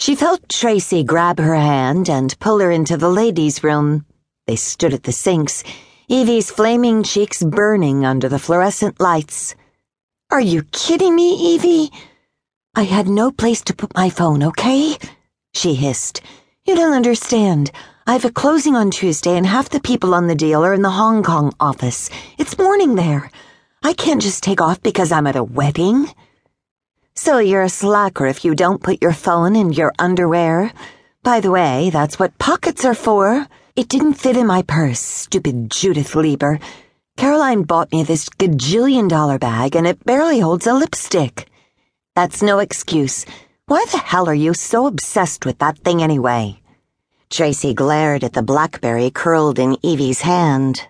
She felt Tracy grab her hand and pull her into the ladies' room. They stood at the sinks, Evie's flaming cheeks burning under the fluorescent lights. Are you kidding me, Evie? I had no place to put my phone, okay? She hissed. You don't understand. I have a closing on Tuesday, and half the people on the deal are in the Hong Kong office. It's morning there. I can't just take off because I'm at a wedding. So you're a slacker if you don't put your phone in your underwear. By the way, that's what pockets are for. It didn't fit in my purse, stupid Judith Leiber. Caroline bought me this gajillion dollar bag and it barely holds a lipstick. That's no excuse. Why the hell are you so obsessed with that thing anyway? Tracy glared at the Blackberry curled in Evie's hand.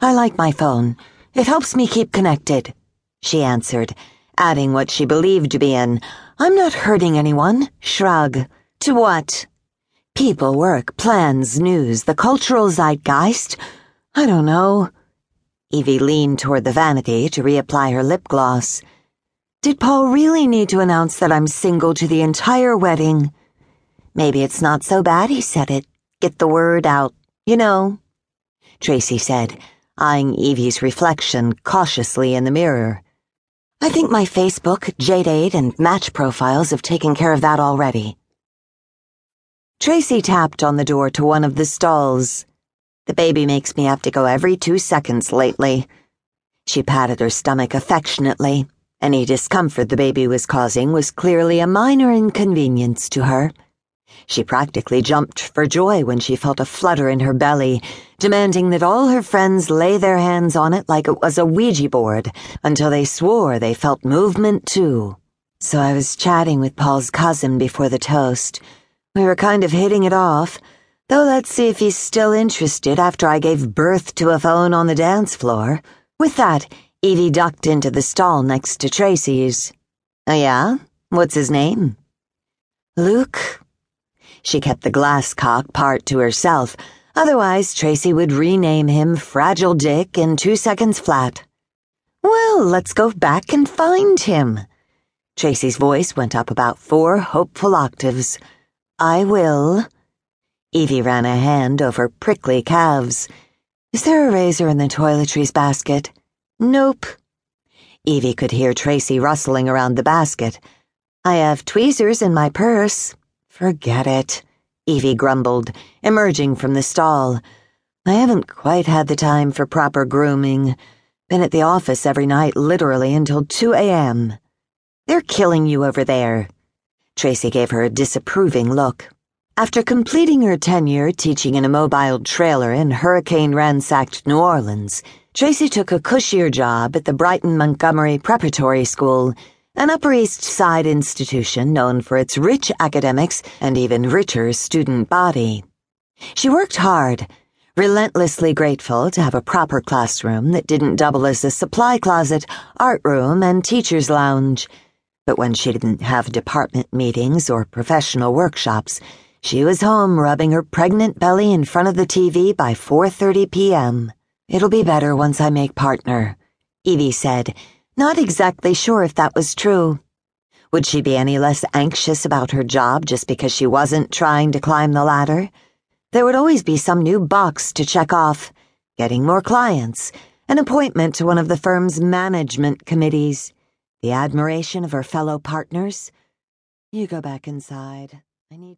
I like my phone. It helps me keep connected, she answered adding what she believed to be an I'm not hurting anyone shrug. To what? People, work, plans, news, the cultural zeitgeist. I don't know. Evie leaned toward the vanity to reapply her lip gloss. Did Paul really need to announce that I'm single to the entire wedding? Maybe it's not so bad he said it. Get the word out, you know. Tracy said, eyeing Evie's reflection cautiously in the mirror. I think my Facebook, JDate, and Match profiles have taken care of that already. Tracy tapped on the door to one of the stalls. The baby makes me have to go every two seconds lately. She patted her stomach affectionately. Any discomfort the baby was causing was clearly a minor inconvenience to her. She practically jumped for joy when she felt a flutter in her belly, demanding that all her friends lay their hands on it like it was a Ouija board until they swore they felt movement too. So I was chatting with Paul's cousin before the toast. We were kind of hitting it off, though let's see if he's still interested after I gave birth to a phone on the dance floor. With that, Evie ducked into the stall next to Tracy's. Oh, yeah? What's his name? Luke. She kept the glass cock part to herself, otherwise, Tracy would rename him Fragile Dick in two seconds flat. Well, let's go back and find him. Tracy's voice went up about four hopeful octaves. I will. Evie ran a hand over prickly calves. Is there a razor in the toiletries basket? Nope. Evie could hear Tracy rustling around the basket. I have tweezers in my purse. Forget it, Evie grumbled, emerging from the stall. I haven't quite had the time for proper grooming. Been at the office every night literally until 2 a.m. They're killing you over there. Tracy gave her a disapproving look. After completing her tenure teaching in a mobile trailer in hurricane ransacked New Orleans, Tracy took a cushier job at the Brighton Montgomery Preparatory School an Upper East Side institution known for its rich academics and even richer student body. She worked hard, relentlessly grateful to have a proper classroom that didn't double as a supply closet, art room, and teacher's lounge. But when she didn't have department meetings or professional workshops, she was home rubbing her pregnant belly in front of the TV by 4:30 p.m. It'll be better once I make partner, Evie said not exactly sure if that was true. Would she be any less anxious about her job just because she wasn't trying to climb the ladder? There would always be some new box to check off getting more clients, an appointment to one of the firm's management committees, the admiration of her fellow partners. You go back inside. I need your